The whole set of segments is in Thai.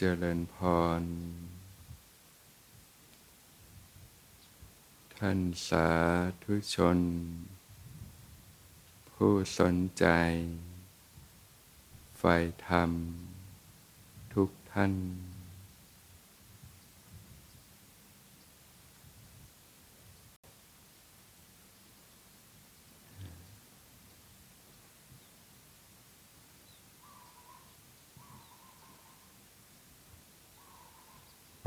เจริญพร ท่านสาธุชน ผู้สนใจใฝ่ธรรม ทุกท่าน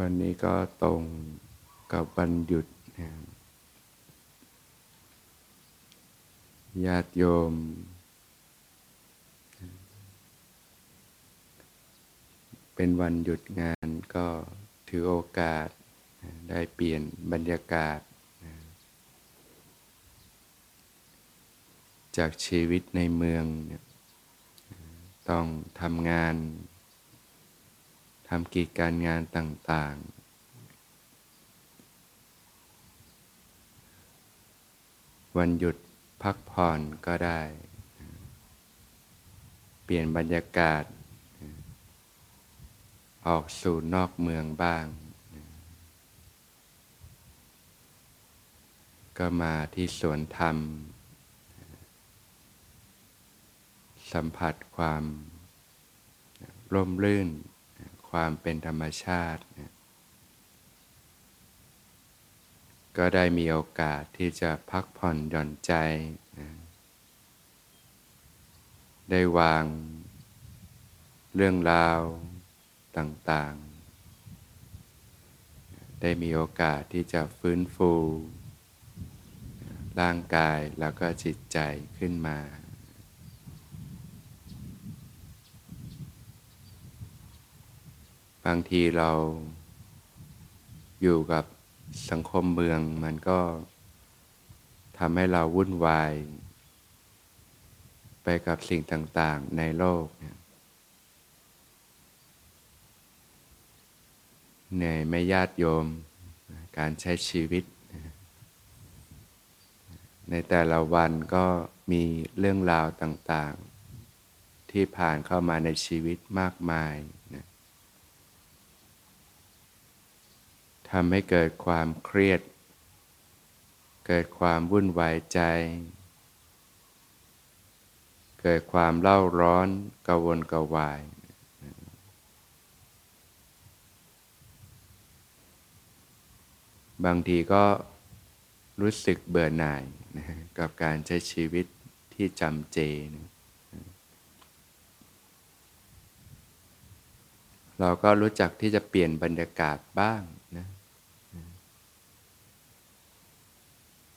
วันนี้ก็ตรงกับวันหยุดนะญาติโยม เป็นวันหยุดงานก็ถือโอกาสได้เปลี่ยนบรรยากาศ จากชีวิตในเมือง ต้องทำงาน ทำกิจการงานต่าง ๆ วันหยุดพักผ่อนก็ได้ เปลี่ยนบรรยากาศ ออกสู่นอกเมืองบ้าง ก็มาที่สวนธรรม สัมผัสความร่มรื่น ความเป็นธรรมชาติก็ได้มีโอกาสที่จะพักผ่อนหย่อนใจได้วางเรื่องราวต่างๆ ได้มีโอกาสที่จะฟื้นฟู ร่างกายแล้วก็จิตใจขึ้นมา บางทีเราอยู่กับสังคมเมืองมันก็ทำให้เราวุ่นวาย ไปกับสิ่งต่างๆในโลกเนี่ยเหนื่อยไม่ญาติโยมการใช้ชีวิต ในแต่ละวันก็มีเรื่องราวต่างๆ ที่ผ่านเข้ามาในชีวิตมากมายนะ ทำให้เกิดความเครียด เกิดความวุ่นวายใจ เกิดความเล่าร้อนกระวนกระวาย บางทีก็รู้สึกเบื่อหน่ายนะกับการใช้ชีวิตที่จำเจนะเราก็รู้จักที่จะเปลี่ยนบรรยากาศบ้างนะ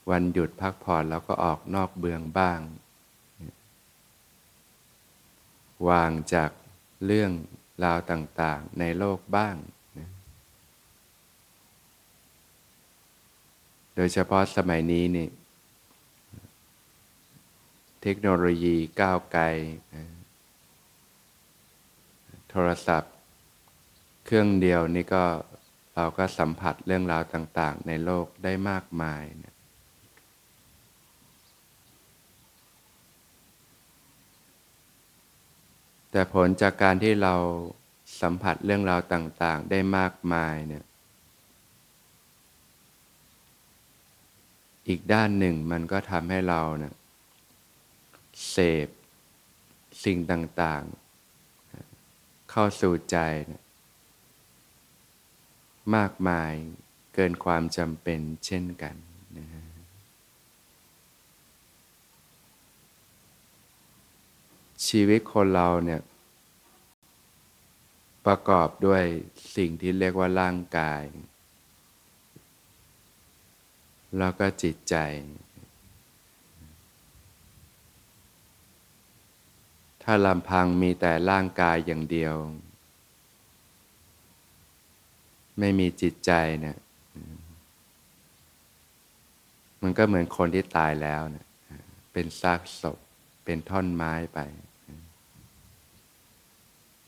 วันหยุดพักผ่อนแล้วก็ออกนอกเบืองบ้าง วางจากเรื่องราวต่างๆในโลกบ้างนะโดยเฉพาะสมัยนี้นี่เทคโนโลยีก้าวไกลนะโทรศัพท์ เครื่องเดียวนี่ก็เราก็สัมผัสเรื่องราวต่างๆ ในโลกได้มากมายนะ แต่ผลจากการที่เราสัมผัสเรื่องราวต่าง ๆ ได้มากมายเนี่ย อีกด้านหนึ่งมันก็ทำให้เราเนี่ยเสพสิ่งต่าง ๆ เข้าสู่ใจมากมายเกินความจำเป็นเช่นกันนะฮะ ชีวิตคนเราเนี่ยประกอบด้วยสิ่งที่เรียกว่าร่างกาย แล้วก็จิตใจ ถ้าลำพังมีแต่ร่างกายอย่างเดียว ไม่มีจิตใจเนี่ยมันก็เหมือนคนที่ตายแล้วเนี่ยเป็นซากศพเป็นท่อนไม้ไป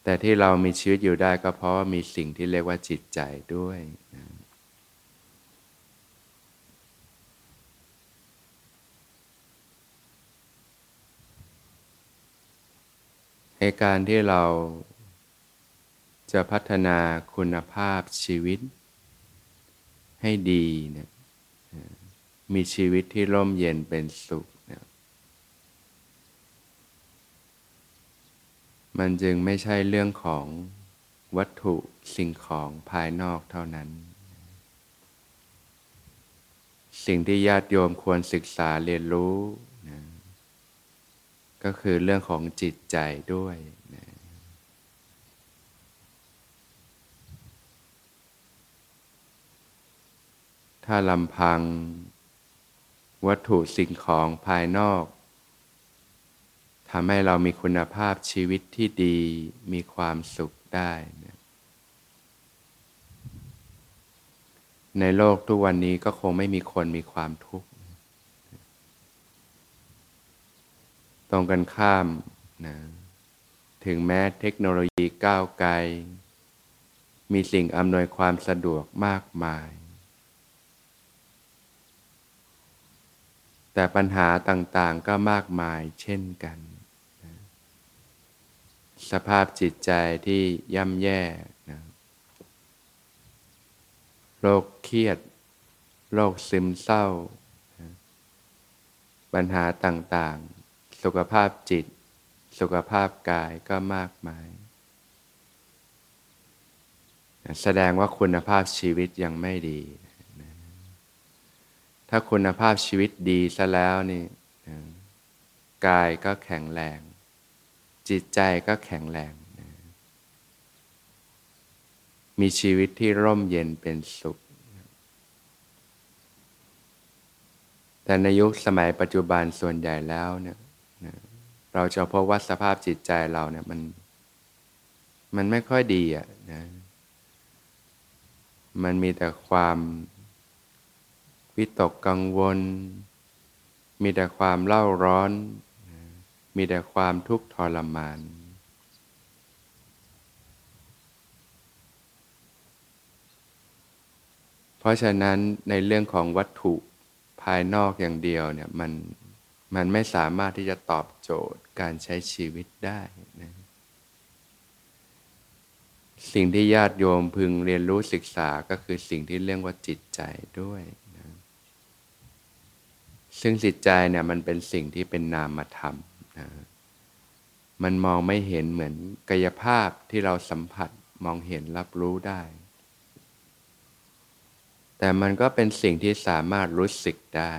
แต่ที่เรามีชีวิตอยู่ได้ก็เพราะว่ามีสิ่งที่เรียกว่าจิตใจด้วยในการที่เราจะพัฒนาคุณภาพชีวิต ให้ดีเนี่ยมีชีวิตที่ร่มเย็นเป็นสุขเนี่ย มันจึงไม่ใช่เรื่องของวัตถุสิ่งของภายนอกเท่านั้น สิ่งที่ญาติโยมควรศึกษาเรียนรู้นะก็คือเรื่องของจิตใจด้วยนะถ้าลำพัง วัตถุสิ่งของภายนอกำให้เรามีคุณภาพชีวิตที่ดีมีความสุขได้นะในโลกทุกวันนี้ก็คงไม่มีคนมีความทุกข์ ตรงกันข้ามนะถึงแม้เทคโนโลยีก้าวไกล มีสิ่งอำนวยความสะดวกมากมาย แต่ปัญหาต่างๆก็มากมายเช่นกัน สภาพจิตใจที่ย่ำแย่นะโรคเครียด โรคซึมเศร้า ปัญหาต่างๆ สุขภาพจิต สุขภาพกายก็มากมาย แสดงว่าคุณภาพชีวิตยังไม่ดี ถ้าคุณภาพชีวิตดีซะแล้วนี่กายก็แข็งแรง จิตใจก็แข็งแรงมีชีวิตที่ร่มเย็นเป็นสุข แต่ในยุคสมัยปัจจุบันส่วนใหญ่แล้วเนี่ยเราจะพบว่าสภาพจิตใจเราเนี่ยมัน มันไม่ค่อยดีอะนะมันมีแต่ความวิตกกังวล มีแต่ความเล่าร้อน มีแต่ความทุกข์ทรมาน เพราะฉะนั้นในเรื่องของวัตถุภายนอกอย่างเดียวเนี่ยมันมันไม่สามารถที่จะตอบโจทย์การใช้ชีวิตได้นะสิ่งที่ญาติโยมพึงเรียนรู้ศึกษาก็คือสิ่งที่เรียกว่าจิตใจด้วยซึ่งจิตใจเนี่ยมันเป็นสิ่งที่เป็นนามธรรม นะมันมองไม่เห็นเหมือนกายภาพที่เราสัมผัสมองเห็นรับรู้ได้ แต่มันก็เป็นสิ่งที่สามารถรู้สึกได้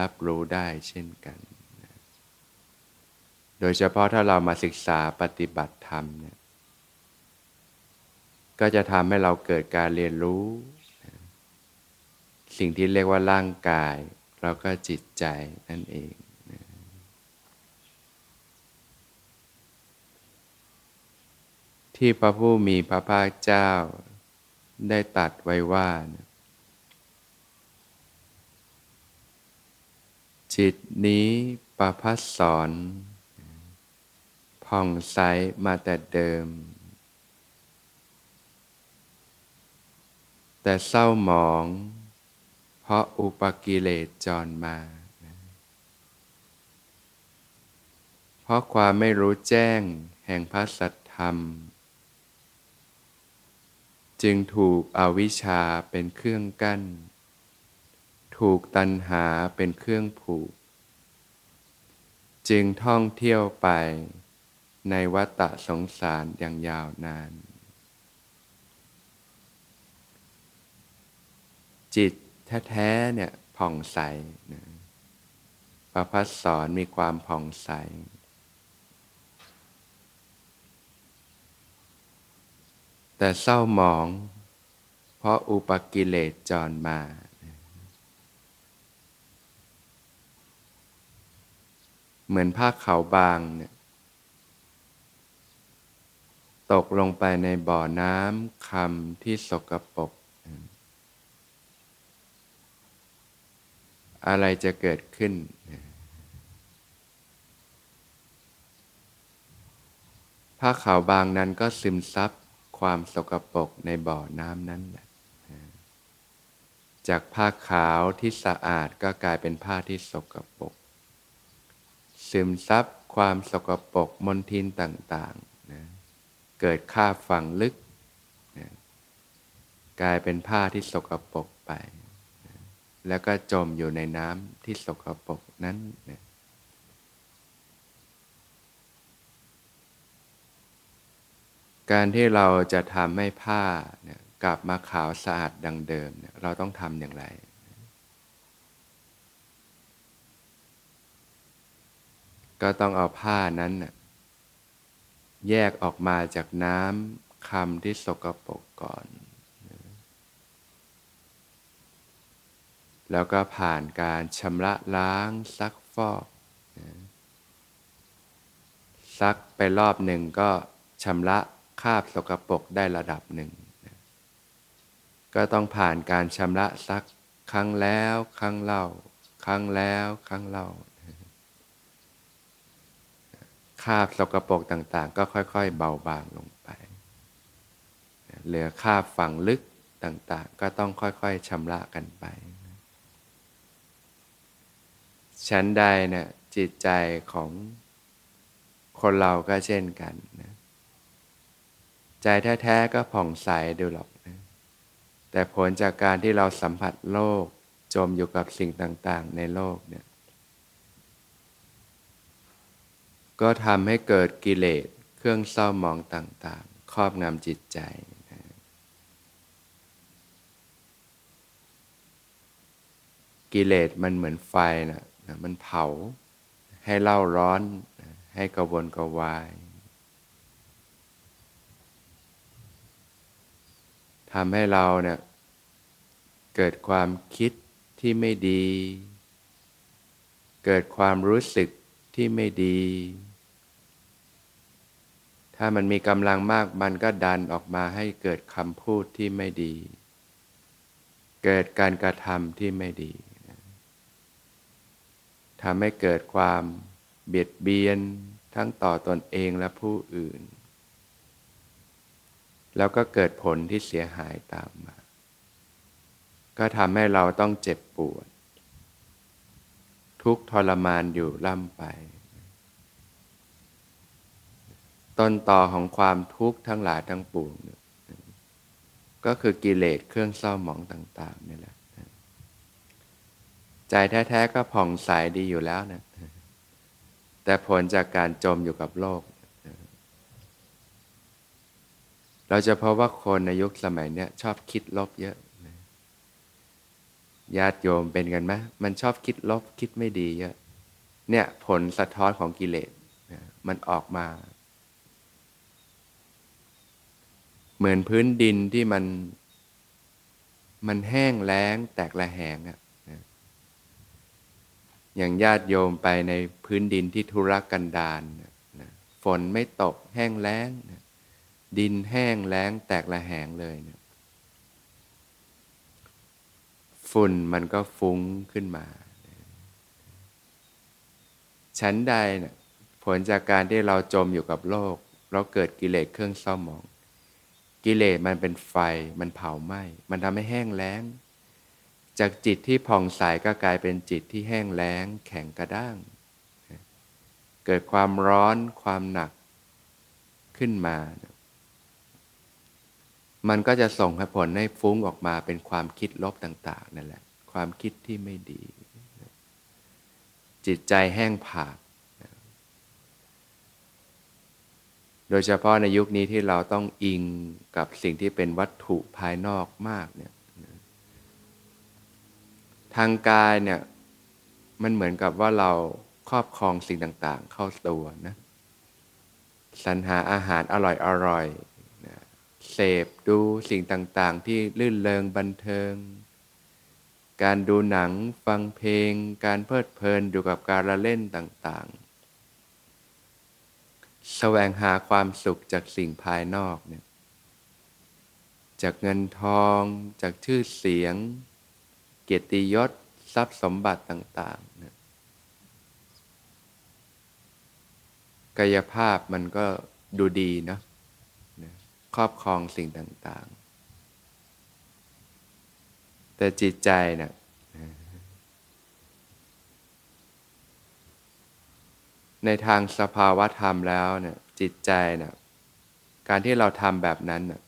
รับรู้ได้เช่นกันนะโดยเฉพาะถ้าเรามาศึกษาปฏิบัติธรรมเนี่ยก็จะทำให้เราเกิดการเรียนรู้ สิ่งที่เรียกว่าร่างกาย แล้วก็จิตใจนั่นเอง ที่พระผู้มีพระภาคเจ้า ได้ตัดไว้ว่า จิตนี้ประพัสสอนผ่องใสมาแต่เดิม แต่เศร้าหมอง เพราะอุปกิเลสจรมา เพราะความไม่รู้แจ้งแห่งพระสัทธรรม จึงถูกอวิชชาเป็นเครื่องกั้น ถูกตัณหาเป็นเครื่องผูก จึงท่องเที่ยวไปในวัฏสงสารอย่างยาวนาน จิตแท้ๆเนี่ยผ่องใสนะประพัสสอนมีความผ่องใส แต่เศร้าหมอง เพราะอุปกิเลสจรมา เหมือนผ้าขาวบางเนี่ยตกลงไปในบ่อน้ำคำที่สกปรกอะไรจะเกิดขึ้น ผ้าขาวบางนั้นก็ซึมซับ ความสกปรกในบ่อน้ำนั้นแหละจากผ้าขาวที่สะอาดก็กลายเป็นผ้าที่สกปรกซึมซับความสกปรกมลทินต่างๆนะเกิดค่าฝังลึกกลายเป็นผ้าที่สกปรกไปแล้วก็จมอยู่ในน้ำที่สกปรกนั้นนี่ย การที่เราจะทำให้ผ้าเนี่ยกลับมาขาวสะอาดดังเดิมเนี่ยเราต้องทำอย่างไร ก็ต้องเอาผ้านั้น แยกออกมาจากน้ำคำที่สกปรกก่อน แล้วก็ผ่านการชำระล้างซักฟอกซักไปรอบหนึ่งก็ชำระ คาบสกปรกได้ระดับหนึ่ง ก็ต้องผ่านการชำระซักครั้งแล้วครั้งเล่า ครั้งแล้วครั้งเล่าคาบสกปรกต่างๆ ก็ค่อยๆ เบาบางลงไป เหลือคาบฝังลึกต่างๆ ก็ต้องค่อยๆชำระกันไป ชั้นใดเนี่ยจิตใจของคนเราก็เช่นกัน ใจแท้ๆก็ผ่องใสดูหรอกนะแต่ผลจากการที่เราสัมผัสโลก จมอยู่กับสิ่งต่างๆ ในโลกเนี่ย ก็ทำให้เกิดกิเลสเครื่องเศร้าหมองต่างๆ ครอบงำจิตใจนะกิเลสมันเหมือนไฟนะนะมันเผาให้เล่าร้อนนะให้กระวนกระวาย ทำให้เราเนี่ยเกิดความคิดที่ไม่ดี เกิดความรู้สึกที่ไม่ดี ถ้ามันมีกำลังมากมันก็ดันออกมาให้เกิดคำพูดที่ไม่ดี เกิดการกระทำที่ไม่ดีทำให้เกิดความเบียดเบียนทั้งต่อตอนเองและผู้อื่น แล้วก็เกิดผลที่เสียหายตามมา ก็ทำให้เราต้องเจ็บปวด ทุกทรมานอยู่ล่ำไป ต้นต่อของความทุกข์ทั้งหลายทั้งปวงก็คือกิเลสเครื่องเศร้าหมองต่างๆนี่แหละใจแท้ ๆ ก็ผ่องใสดีอยู่แล้วนะแต่ผลจากการจมอยู่กับโลก เราจะพบว่าคนในยุคสมัยเนี้ยชอบคิดลบเยอะญาติโยมเป็นกันไหมมันชอบคิดลบคิดไม่ดีเยอะ เนี่ยผลสะท้อนของกิเลสมันออกมา เหมือนพื้นดินที่มัน มันแห้งแล้งแตกละแหงอะ่ะอย่างญาติโยมไปในพื้นดินที่ทุรกันดารฝนไม่ตกแห้งแล้งนะ ดินแห้งแล้งแตกละแหงเลยเนี่ยฝุ่นมันก็ฟุ้งขึ้นมาชั้นใดเนี่ยผลจากการที่เราจมอยู่กับโลก เราเกิดกิเลสเครื่องเศร้าหมอง กิเลสมันเป็นไฟมันเผาไหม้มันทำให้แห้งแล้ง จากจิตที่ผ่องใสก็กลายเป็นจิตที่แห้งแล้ง แข็งกระด้าง เกิดความร้อนความหนักขึ้นมา มันก็จะส่งผลให้ฟุ้งออกมาเป็นความคิดลบต่าง ๆ นั่นแหละ ความคิดที่ไม่ดี จิตใจแห้งผากโดยเฉพาะในยุคนี้ที่เราต้องอิงกับสิ่งที่เป็นวัตถุภายนอกมากเนี่ยทางกายเนี่ยมันเหมือนกับว่าเราครอบครองสิ่งต่าง ๆ เข้าตัวนะสรรหาอาหารอร่อยๆ เสพดูสิ่งต่างๆ ที่ลื่นเลงบันเทิง การดูหนังฟังเพลง การเพลิดเพลินอยู่กับการละเล่นต่างๆ แสวงหาความสุขจากสิ่งภายนอกเนี่ยจากเงินทองจากชื่อเสียง เกียรติยศทรัพย์สมบัติต่างๆนกายภาพมันก็ดูดีนะ ครอบครองสิ่งต่าง ๆ แต่จิตใจเนะ่ยในทางสภาวะธรรมแล้วเนี่ยจิตใจเนะ่ยการที่เราทำแบบนั้นเนะ่ย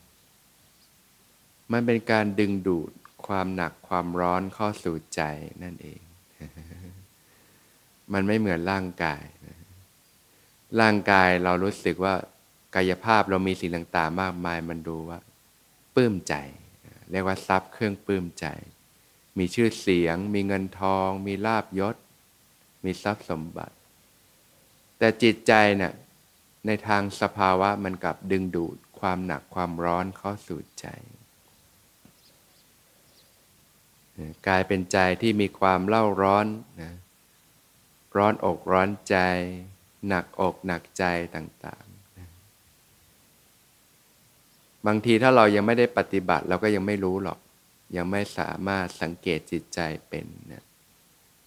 มันเป็นการดึงดูดความหนักความร้อนเข้าสู่ใจนั่นเอง มันไม่เหมือนร่างกาย ร่างกายเรารู้สึกว่า กายภาพเรามีสิ่งต่างๆ มากมายมันดูว่าปลื้มใจ เรียกว่าทรัพย์เครื่องปลื้มใจ มีชื่อเสียง มีเงินทอง มีลาบยศ มีทรัพย์สมบัติ แต่จิตใจเนะ่ยในทางสภาวะมันกลับดึงดูดความหนักความร้อนเข้าสู่ใจกลายเป็นใจที่มีความเล่าร้อนนะร้อนอกร้อนใจ หนักอกหนักใจต่าง บางทีถ้าเรายังไม่ได้ปฏิบัติเราก็ยังไม่รู้หรอก ยังไม่สามารถสังเกตจิตใจเป็นนะ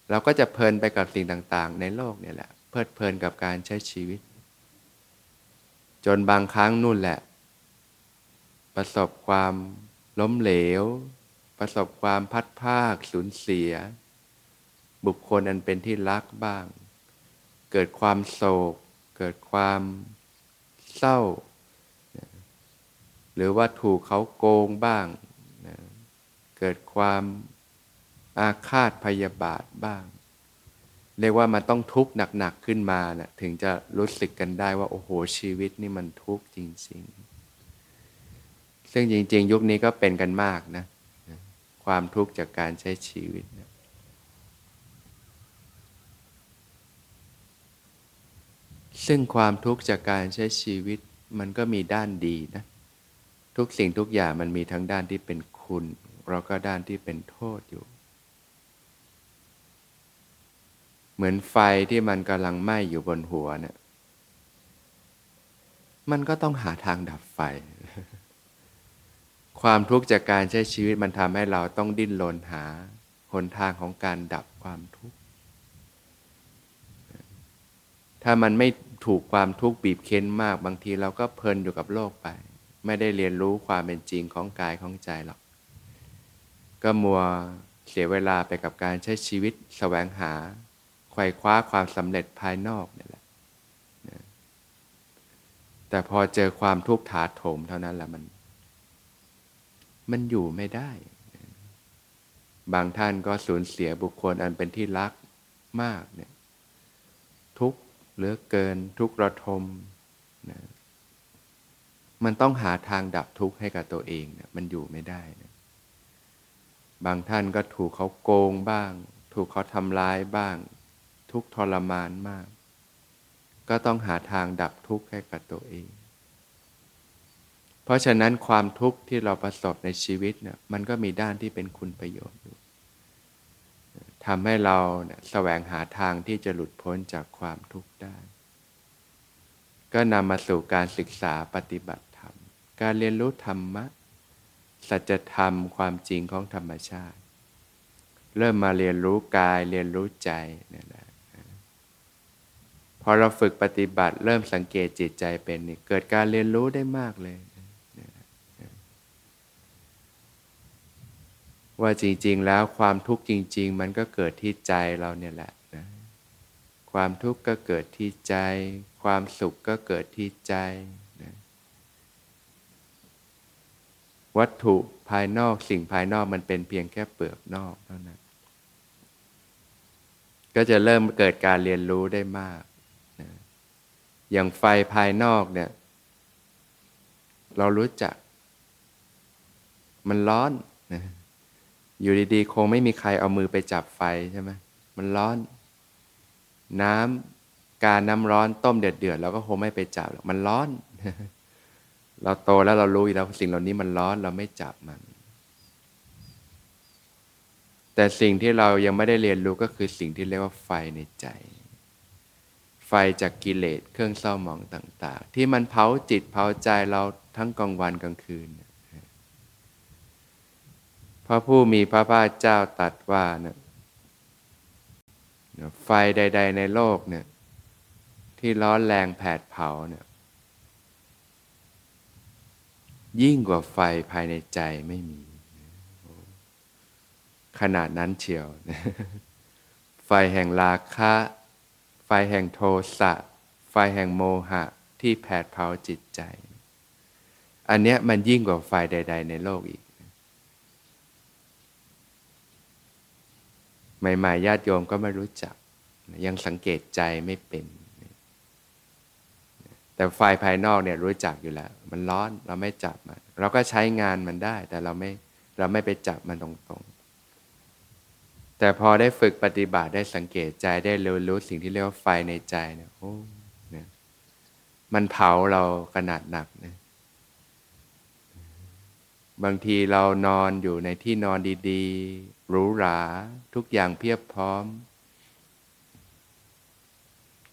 เราก็จะเพลินไปกับสิ่งต่าง ๆ ในโลกเนี่ยแหละ เพลิดเพลินกับการใช้ชีวิต จนบางครั้งนู่นแหละ ประสบความล้มเหลว ประสบความพัดภาคสูญเสีย บุคคลอันเป็นที่รักบ้าง เกิดความโศก เกิดความเศร้า หรือว่าถูกเขาโกงบ้างเกิดความอาฆาตพยาบาทบ้าง เรียกว่ามันต้องทุกข์หนัก ๆ ขึ้นมานะถึงจะรู้สึกกันได้ว่า โอ้โหชีวิตนี่มันทุกข์จริง ๆ ซึ่งจริง ๆ ยุคนี้ก็เป็นกันมากนะความทุกข์จากการใช้ชีวิตนะซึ่งความทุกข์จากการใช้ชีวิตมันก็มีด้านดีนะ ทุกสิ่งทุกอย่างมันมีทั้งด้านที่เป็นคุณ เราก็ด้านที่เป็นโทษอยู่ เหมือนไฟที่มันกำลังไหม้อยู่บนหัวเนะี่ยมันก็ต้องหาทางดับไฟ ความทุกข์จากการใช้ชีวิตมันทำให้เราต้องดิ้นรนหาหนทางของการดับความทุกข์ ถ้ามันไม่ถูกความทุกข์บีบเค้นมากบางทีเราก็เพลินอยู่กับโลกไป ไม่ได้เรียนรู้ความเป็นจริงของกายของใจหรอก ก็มัวเสียเวลาไปกับการใช้ชีวิตแสวงหาไขว่คว้าความสำเร็จภายนอกนี่แหละแต่พอเจอความทุกข์ถาโถมเท่านั้นแหละมัน มันอยู่ไม่ได้ บางท่านก็สูญเสียบุคคลอันเป็นที่รักมากเนี่ยทุกเหลือเกินทุกระทมนะ มันต้องหาทางดับทุกข์ให้กับตัวเองเนี่ยมันอยู่ไม่ได้นะบางท่านก็ถูกเขาโกงบ้าง ถูกเขาทำร้ายบ้าง ทุกทรมานมาก ก็ต้องหาทางดับทุกข์ให้กับตัวเอง เพราะฉะนั้นความทุกข์ที่เราประสบในชีวิตเนี่ยมันก็มีด้านที่เป็นคุณประโยชน์อยู่ทำให้เรานี่ยแสวงหาทางที่จะหลุดพ้นจากความทุกข์ได้ ก็นำมาสู่การศึกษาปฏิบัติ การเรียนรู้ธรรมะ สัจธรรมความจริงของธรรมชาติ เริ่มมาเรียนรู้กายเรียนรู้ใจนี่แหละพอเราฝึกปฏิบัติเริ่มสังเกตจิตใจเป็นนี่เกิดการเรียนรู้ได้มากเลย ว่าจริง ๆ แล้วความทุกข์จริง ๆ มันก็เกิดที่ใจเราเนี่ยแหละนะความทุกข์ก็เกิดที่ใจ ความสุขก็เกิดที่ใจนะ วัตถุภายนอกสิ่งภายนอกมันเป็นเพียงแค่เปลือกนอกเท่านั้น ก็จะเริ่มเกิดการเรียนรู้ได้มากนะอย่างไฟภายนอกเนี่ย เรารู้จัก มันร้อนนะอยู่ดีๆ คงไม่มีใครเอามือไปจับไฟใช่ไหมมันร้อน น้ำการน้ำร้อนต้มเดือดๆเราก็คงไม่ไปจับหรอกมันร้อน เราโตแล้วเรารู้อยู่แล้วสิ่งเหล่านี้มันร้อนเราไม่จับมัน แต่สิ่งที่เรายังไม่ได้เรียนรู้ก็คือสิ่งที่เรียกว่าไฟในใจ ไฟจากกิเลสเครื่องเศร้าหมองต่าง ๆ ที่มันเผาจิตเผาใจเราทั้งกลางวันกลางคืนพระผู้มีพระภาคเจ้าตัดว่านี่ยไฟใด ๆ ในโลกเนี่ยที่ร้อนแรงแผดเผาเนี่ย ยิ่งกว่าไฟภายในใจไม่มี ขนาดนั้นเชียว ไฟแห่งราคะ ไฟแห่งโทสะ ไฟแห่งโมหะที่แผดเผาจิตใจ อันเนี้ยมันยิ่งกว่าไฟใด ๆ ในโลกอีก ใหม่ๆญาติโยมก็ไม่รู้จัก ยังสังเกตใจไม่เป็น แต่ไฟภายนอกเนี่ยรู้จักอยู่แล้ว มันร้อนเราไม่จับมัน เราก็ใช้งานมันได้ แต่เราไม่เราไม่ไปจับมันตรงๆ แต่พอได้ฝึกปฏิบัติได้สังเกตใจได้เรียนรู้สิ่งที่เรียกว่าไฟในใจเนี่ยโอ้เนี่ยมันเผาเราขนาดหนักนะบางทีเรานอนอยู่ในที่นอนดีๆหรูหรา ทุกอย่างเพียบพร้อม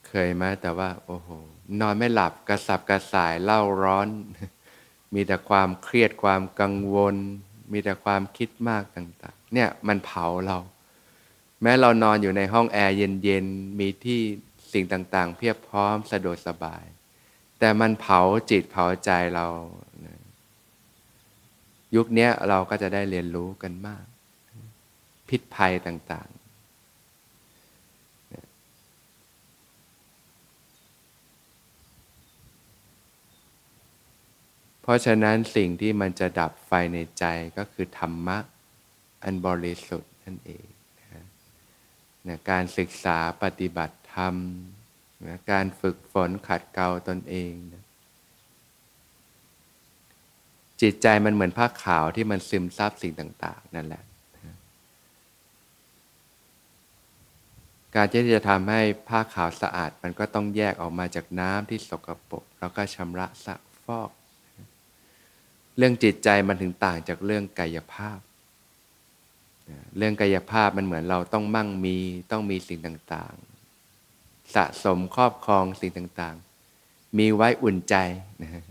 เคยไหมแต่ว่า โอ้โห นอนไม่หลับกระสับกระส่ายเล่าร้อน มีแต่ความเครียดความกังวล มีแต่ความคิดมากต่าง ๆ เนี่ยมันเผาเรา แม้เรานอนอยู่ในห้องแอร์เย็นๆ มีที่สิ่งต่างๆ เพียบพร้อมสะดวกสบาย แต่มันเผาจิตเผาใจเรา ยุคนี้เราก็จะได้เรียนรู้กันมาก พิษภัยต่าง ๆ เพ ราะฉะนั้นสิ่งที่มันจะดับไฟในใจก็คือธรรมะอันบริสุทธิ์นั่นเองนะการศึกษาปฏิบัติธรรมนะการฝึกฝนขัดเกลาตนเองนะจิตใจมันเหมือนผ้าขาวที่มันซึมซับสิ่งต่าง ๆ นั่นแหละการที่จะทำให้ผ้าขาวสะอาดมันก็ต้องแยกออกมาจากน้ำที่สกปรกแล้วก็ชำระซักฟอก เรื่องจิตใจมันถึงต่างจากเรื่องกายภาพ เรื่องกายภาพมันเหมือนเราต้องมั่งมีต้องมีสิ่งต่างๆ สะสมครอบครองสิ่งต่างๆ มีไว้อุ่นใจนะ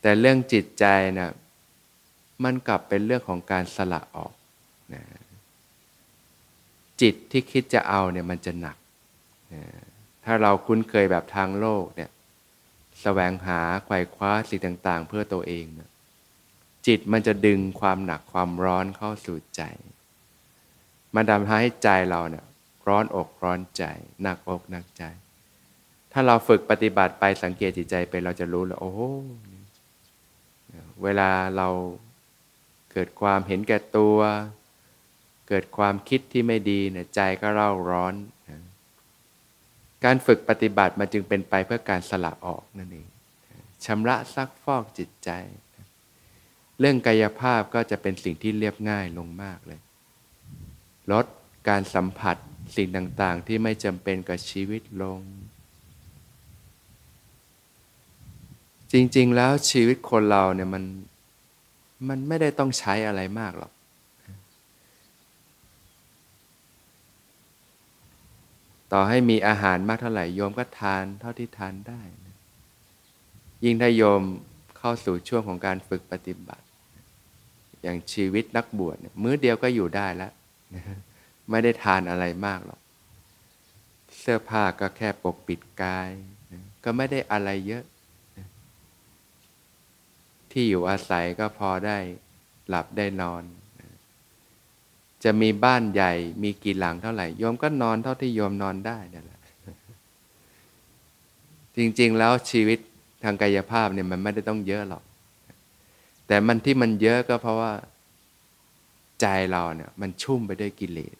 แต่เรื่องจิตใจนะมันกลับเป็นเรื่องของการสละออกนะจิตที่คิดจะเอาเนี่ยมันจะหนักนะถ้าเราคุ้นเคยแบบทางโลกเนี่ย แสวงหาไขว่คว้าสิ่งต่าง ๆ เพื่อตัวเองนะจิตมันจะดึงความหนักความร้อนเข้าสู่ใจ มันทำให้ใจเราเนี่ยร้อนอกร้อนใจหนักอกหนักใจ ถ้าเราฝึกปฏิบัติไปสังเกตจิตใจไปเราจะรู้แล้วโอ้เวลาเราเกิดความเห็นแก่ตัว เกิดความคิดที่ไม่ดีเนี่ยใจก็เร่าร้อน การฝึกปฏิบัติมาจึงเป็นไปเพื่อการสละออกนั่นเองชำระซักฟอกจิตใจ เรื่องกายภาพก็จะเป็นสิ่งที่เรียบง่ายลงมากเลย ลดการสัมผัสสิ่งต่างๆ ที่ไม่จำเป็นกับชีวิตลง จริงๆแล้วชีวิตคนเราเนี่ยมันมันไม่ได้ต้องใช้อะไรมากหรอก ต่อให้มีอาหารมากเท่าไหร่โยมก็ทานเท่าที่ทานได้ยิ่งถ้าโยมเข้าสู่ช่วงของการฝึกปฏิบัติ อย่างชีวิตนักบวชมื้อเดียวก็อยู่ได้แล้วไม่ได้ทานอะไรมากหรอก เสื้อผ้าก็แค่ปกปิดกายก็ไม่ได้อะไรเยอะที่อยู่อาศัยก็พอได้หลับได้นอน จะมีบ้านใหญ่ มีกี่หลังเท่าไหร่โยมก็นอนเท่าที่โยมนอนได้นั่นแหละจริงๆแล้วชีวิตทางกายภาพเนี่ยมันไม่ได้ต้องเยอะหรอก แต่มันที่มันเยอะก็เพราะว่าใจเราเนี่ย มันชุ่มไปด้วยกิเลส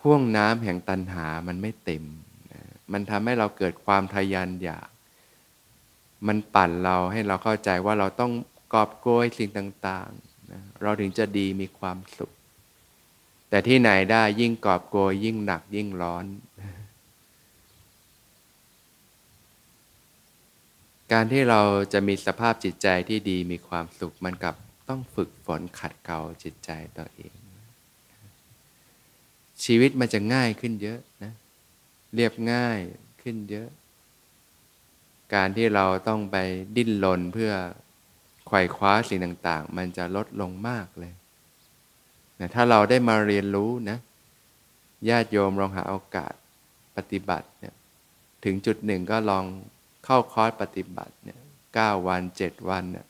พ่วงน้ำแห่งตันหามันไม่เต็ม มันทำให้เราเกิดความทยานอยาก มันปั่นเราให้เราเข้าใจว่าเราต้องกอบโกยสิ่งต่าง ๆ เราถึงจะดีมีความสุข แต่ที่ไหนได้ยิ่งกอบโกยยิ่งหนักยิ่งร้อน การที่เราจะมีสภาพจิตใจที่ดีมีความสุขมันกับต้องฝึกฝนขัดเกลาจิตใจตัวเอง ชีวิตมันจะง่ายขึ้นเยอะนะ เรียบง่ายขึ้นเยอะ การที่เราต้องไปดิ้นรนเพื่อ ขว่คว้าสิ่งต่าง ๆ มันจะลดลงมากเลยนะถ้าเราได้มาเรียนรู้นะญาติโยมลองหาโอกาสปฏิบัติเนี่ยถึงจุดหนึ่งก็ลองเข้าคอร์สปฏิบัติเนี่ยเก้าวันเจ็ดวันเนี่ย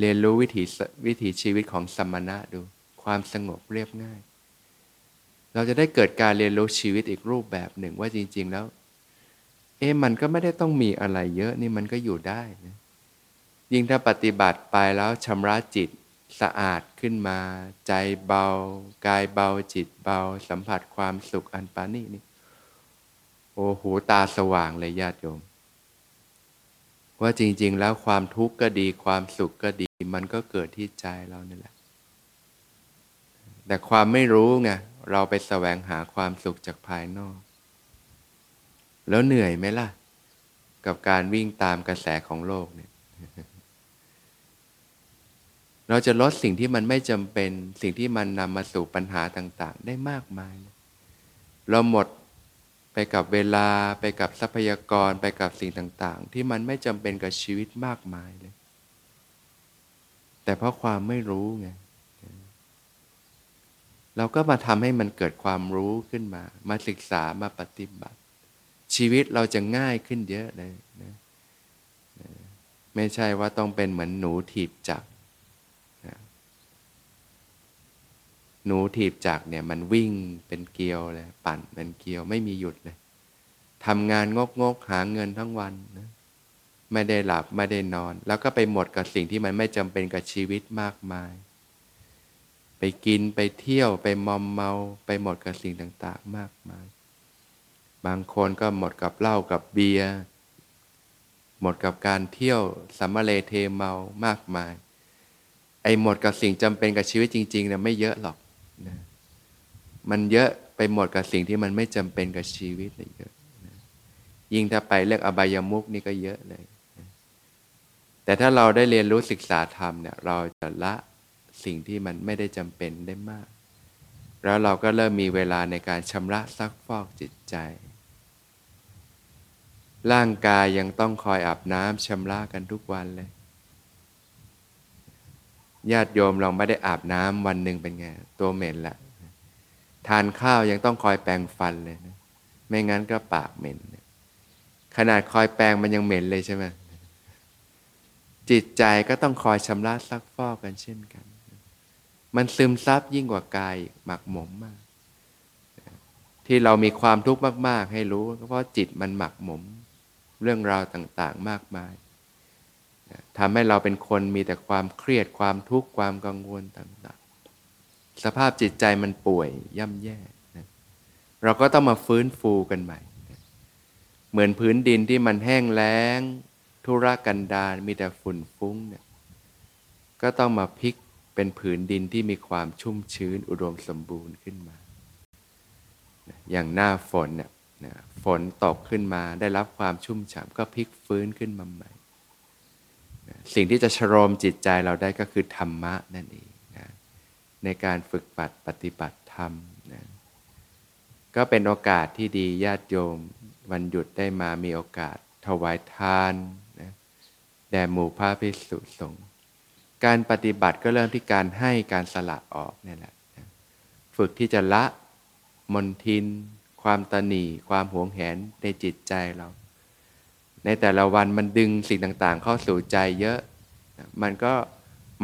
เรียนรู้วิถีวิถีชีวิตของสมณะดู ความสงบเรียบง่าย เราจะได้เกิดการเรียนรู้ชีวิตอีกรูปแบบหนึ่งว่าจริง ๆ แล้ว เอ๊ะมันก็ไม่ได้ต้องมีอะไรเยอะนี่มันก็อยู่ได้นะ ยิ่งถ้าปฏิบัติไปแล้วชำระจิตสะอาดขึ้นมา ใจเบา กายเบาจิตเบา สัมผัสความสุขอันปานี่นี่โอ้หูตาสว่างเลยญาติโยม ว่าจริง ๆ แล้วความทุกข์ก็ดีความสุขก็ดี มันก็เกิดที่ใจเรานี่แหละ แต่ความไม่รู้ไงเราไปแสวงหาความสุขจากภายนอก แล้วเหนื่อยไหมล่ะ กับการวิ่งตามกระแสของโลกเนี่ย เราจะลดสิ่งที่มันไม่จำเป็น สิ่งที่มันนำมาสู่ปัญหาต่างๆ ได้มากมาย เราหมดไปกับเวลาไปกับทรัพยากรไปกับสิ่งต่างๆ ที่มันไม่จำเป็นกับชีวิตมากมายเลย แต่เพราะความไม่รู้ไงเราก็มาทำให้มันเกิดความรู้ขึ้นมา มาศึกษามาปฏิบัติ ชีวิตเราจะง่ายขึ้นเยอะเลยนะไม่ใช่ว่าต้องเป็นเหมือนหนูถีบจัก หนูถีบจักเนี่ยมันวิ่งเป็นเกลียวเลยปั่นเป็นเกลียวไม่มีหยุดเลยทำงานงกงกหาเงินทั้งวันนะไม่ได้หลับไม่ได้นอน แล้วก็ไปหมดกับสิ่งที่มันไม่จำเป็นกับชีวิตมากมาย ไปกินไปเที่ยวไปมอมเมาไปหมดกับสิ่งต่างๆมากมาย บางคนก็หมดกับเหล้ากับเบียร์หมดกับการเที่ยวสัมมาเลเทเมามากมาย ไอ้หมดกับสิ่งจำเป็นกับชีวิตจริงๆเนี่ยไม่เยอะหรอก นะมันเยอะไปหมดกับสิ่งที่มันไม่จำเป็นกับชีวิตเลยเยอะนะยิ่งถ้าไปเรื่องอบายามุกนี่ก็เยอะเลยนะแต่ถ้าเราได้เรียนรู้ศึกษาธรรมเนี่ยเราจะละสิ่งที่มันไม่ได้จำเป็นได้มาก แล้วเราก็เริ่มมีเวลาในการชำระซักฟอกจิตใจ ร่างกายยังต้องคอยอาบน้ำชำระกันทุกวันเลย ญาติโยมเราไม่ได้อาบน้ำวันหนึ่งเป็นไง ตัวเหม็นละ ทานข้าวยังต้องคอยแปรงฟันเลยนะ ไม่งั้นก็ปากเหม็น ขนาดคอยแปรงมันยังเหม็นเลยใช่ไหมจิตใจก็ต้องคอยชำระซักฟอกกันเช่นกัน มันซึมซับยิ่งกว่ากายหมักหมมมาก ที่เรามีความทุกข์มาก ๆ ให้รู้ เพราะจิตมันหมักหมม เรื่องราวต่าง ๆ มากมาย ทำให้เราเป็นคนมีแต่ความเครียดความทุกข์ความกังวลต่างๆ สภาพจิตใจมันป่วยย่ำแย่นะเราก็ต้องมาฟื้นฟูกันใหม่นะเหมือนพื้นดินที่มันแห้งแล้ง ทุรกันดารมีแต่ฝุ่นฟุ้งเนี่ยก็ต้องมาพลิกเป็นผืนดินที่มีความชุ่มชื้นอุดมสมบูรณ์ขึ้นมา อย่างหน้าฝนเนี่ยฝนตกขึ้นมาได้รับความชุ่มฉ่ำก็พลิกฟื้นขึ้นมาใหม่ สิ่งที่จะชโรมจิตใจเราได้ก็คือธรรมะนั่นเองนะในการฝึกปัดปฏิบัติธรรมนะก็เป็นโอกาสที่ดีญาติโยมวันหยุดได้มามีโอกาสถวายทานนะแด่หมู่พระภิกษุสงฆ์การปฏิบัติก็เริ่มที่การให้การสละออกนี่แหละนะฝึกที่จะละมนทิน ความตนีความหวงแหนในจิตใจเรา ในแต่ละวันมันดึงสิ่งต่างๆ เข้าสู่ใจเยอะ มันก็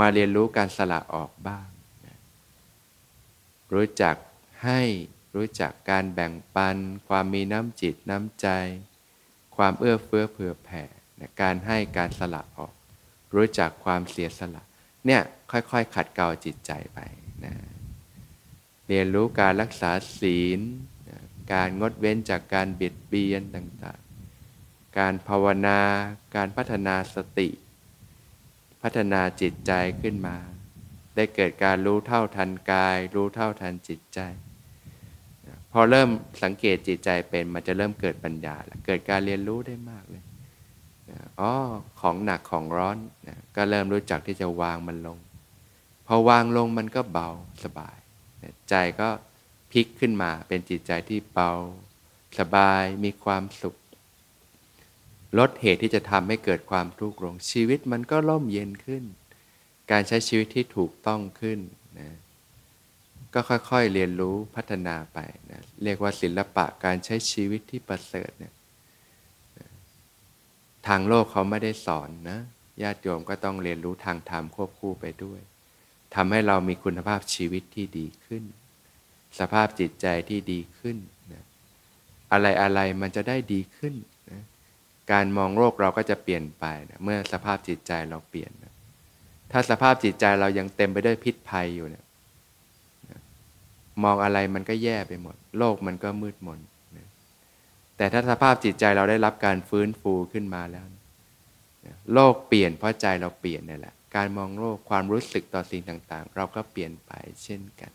มาเรียนรู้การสละออกบ้าง รู้จักให้รู้จักการแบ่งปัน ความมีน้ำจิตน้ำใจ ความเอื้อเฟื้อเผื่อแผ่การให้การสละออก รู้จักความเสียสละ เนี่ยค่อยๆ ขัดเกลาจิตใจไปนะเรียนรู้การรักษาศีล การงดเว้นจากการเบียดเบียนต่าง การภาวนา การพัฒนาสติ พัฒนาจิตใจขึ้นมา ได้เกิดการรู้เท่าทันกาย รู้เท่าทันจิตใจ พอเริ่มสังเกตจิตใจเป็นมันจะเริ่มเกิดปัญญาเกิดการเรียนรู้ได้มากเลยอ๋อของหนักของร้อนนะก็เริ่มรู้จักที่จะวางมันลง พอวางลงมันก็เบาสบายใจก็พลิกขึ้นมาเป็นจิตใจที่เบา สบายมีความสุข ลดเหตุที่จะทำให้เกิดความทุกข์ลงชีวิตมันก็ร่มเย็นขึ้น การใช้ชีวิตที่ถูกต้องขึ้นนะก็ค่อยๆเรียนรู้พัฒนาไปนะเรียกว่าศิลปะการใช้ชีวิตที่ประเสริฐเนี่ยทางโลกเขาไม่ได้สอนนะญาติโยมก็ต้องเรียนรู้ทางธรรมควบคู่ไปด้วยทำให้เรามีคุณภาพชีวิตที่ดีขึ้น สภาพจิตใจที่ดีขึ้นนะอะไรอะไรมันจะได้ดีขึ้น การมองโลกเราก็จะเปลี่ยนไปนะเมื่อสภาพจิตใจเราเปลี่ยนนะถ้าสภาพจิตใจเรายังเต็มไปด้วยพิษภัยอยู่เนี่ยมองอะไรมันก็แย่ไปหมด โลกมันก็มืดมนนะแต่ถ้าสภาพจิตใจเราได้รับการฟื้นฟูขึ้นมาแล้วนะโลกเปลี่ยนเพราะใจเราเปลี่ยนนี่แหละ การมองโลกความรู้สึกต่อสิ่งต่างๆ เราก็เปลี่ยนไปเช่นกัน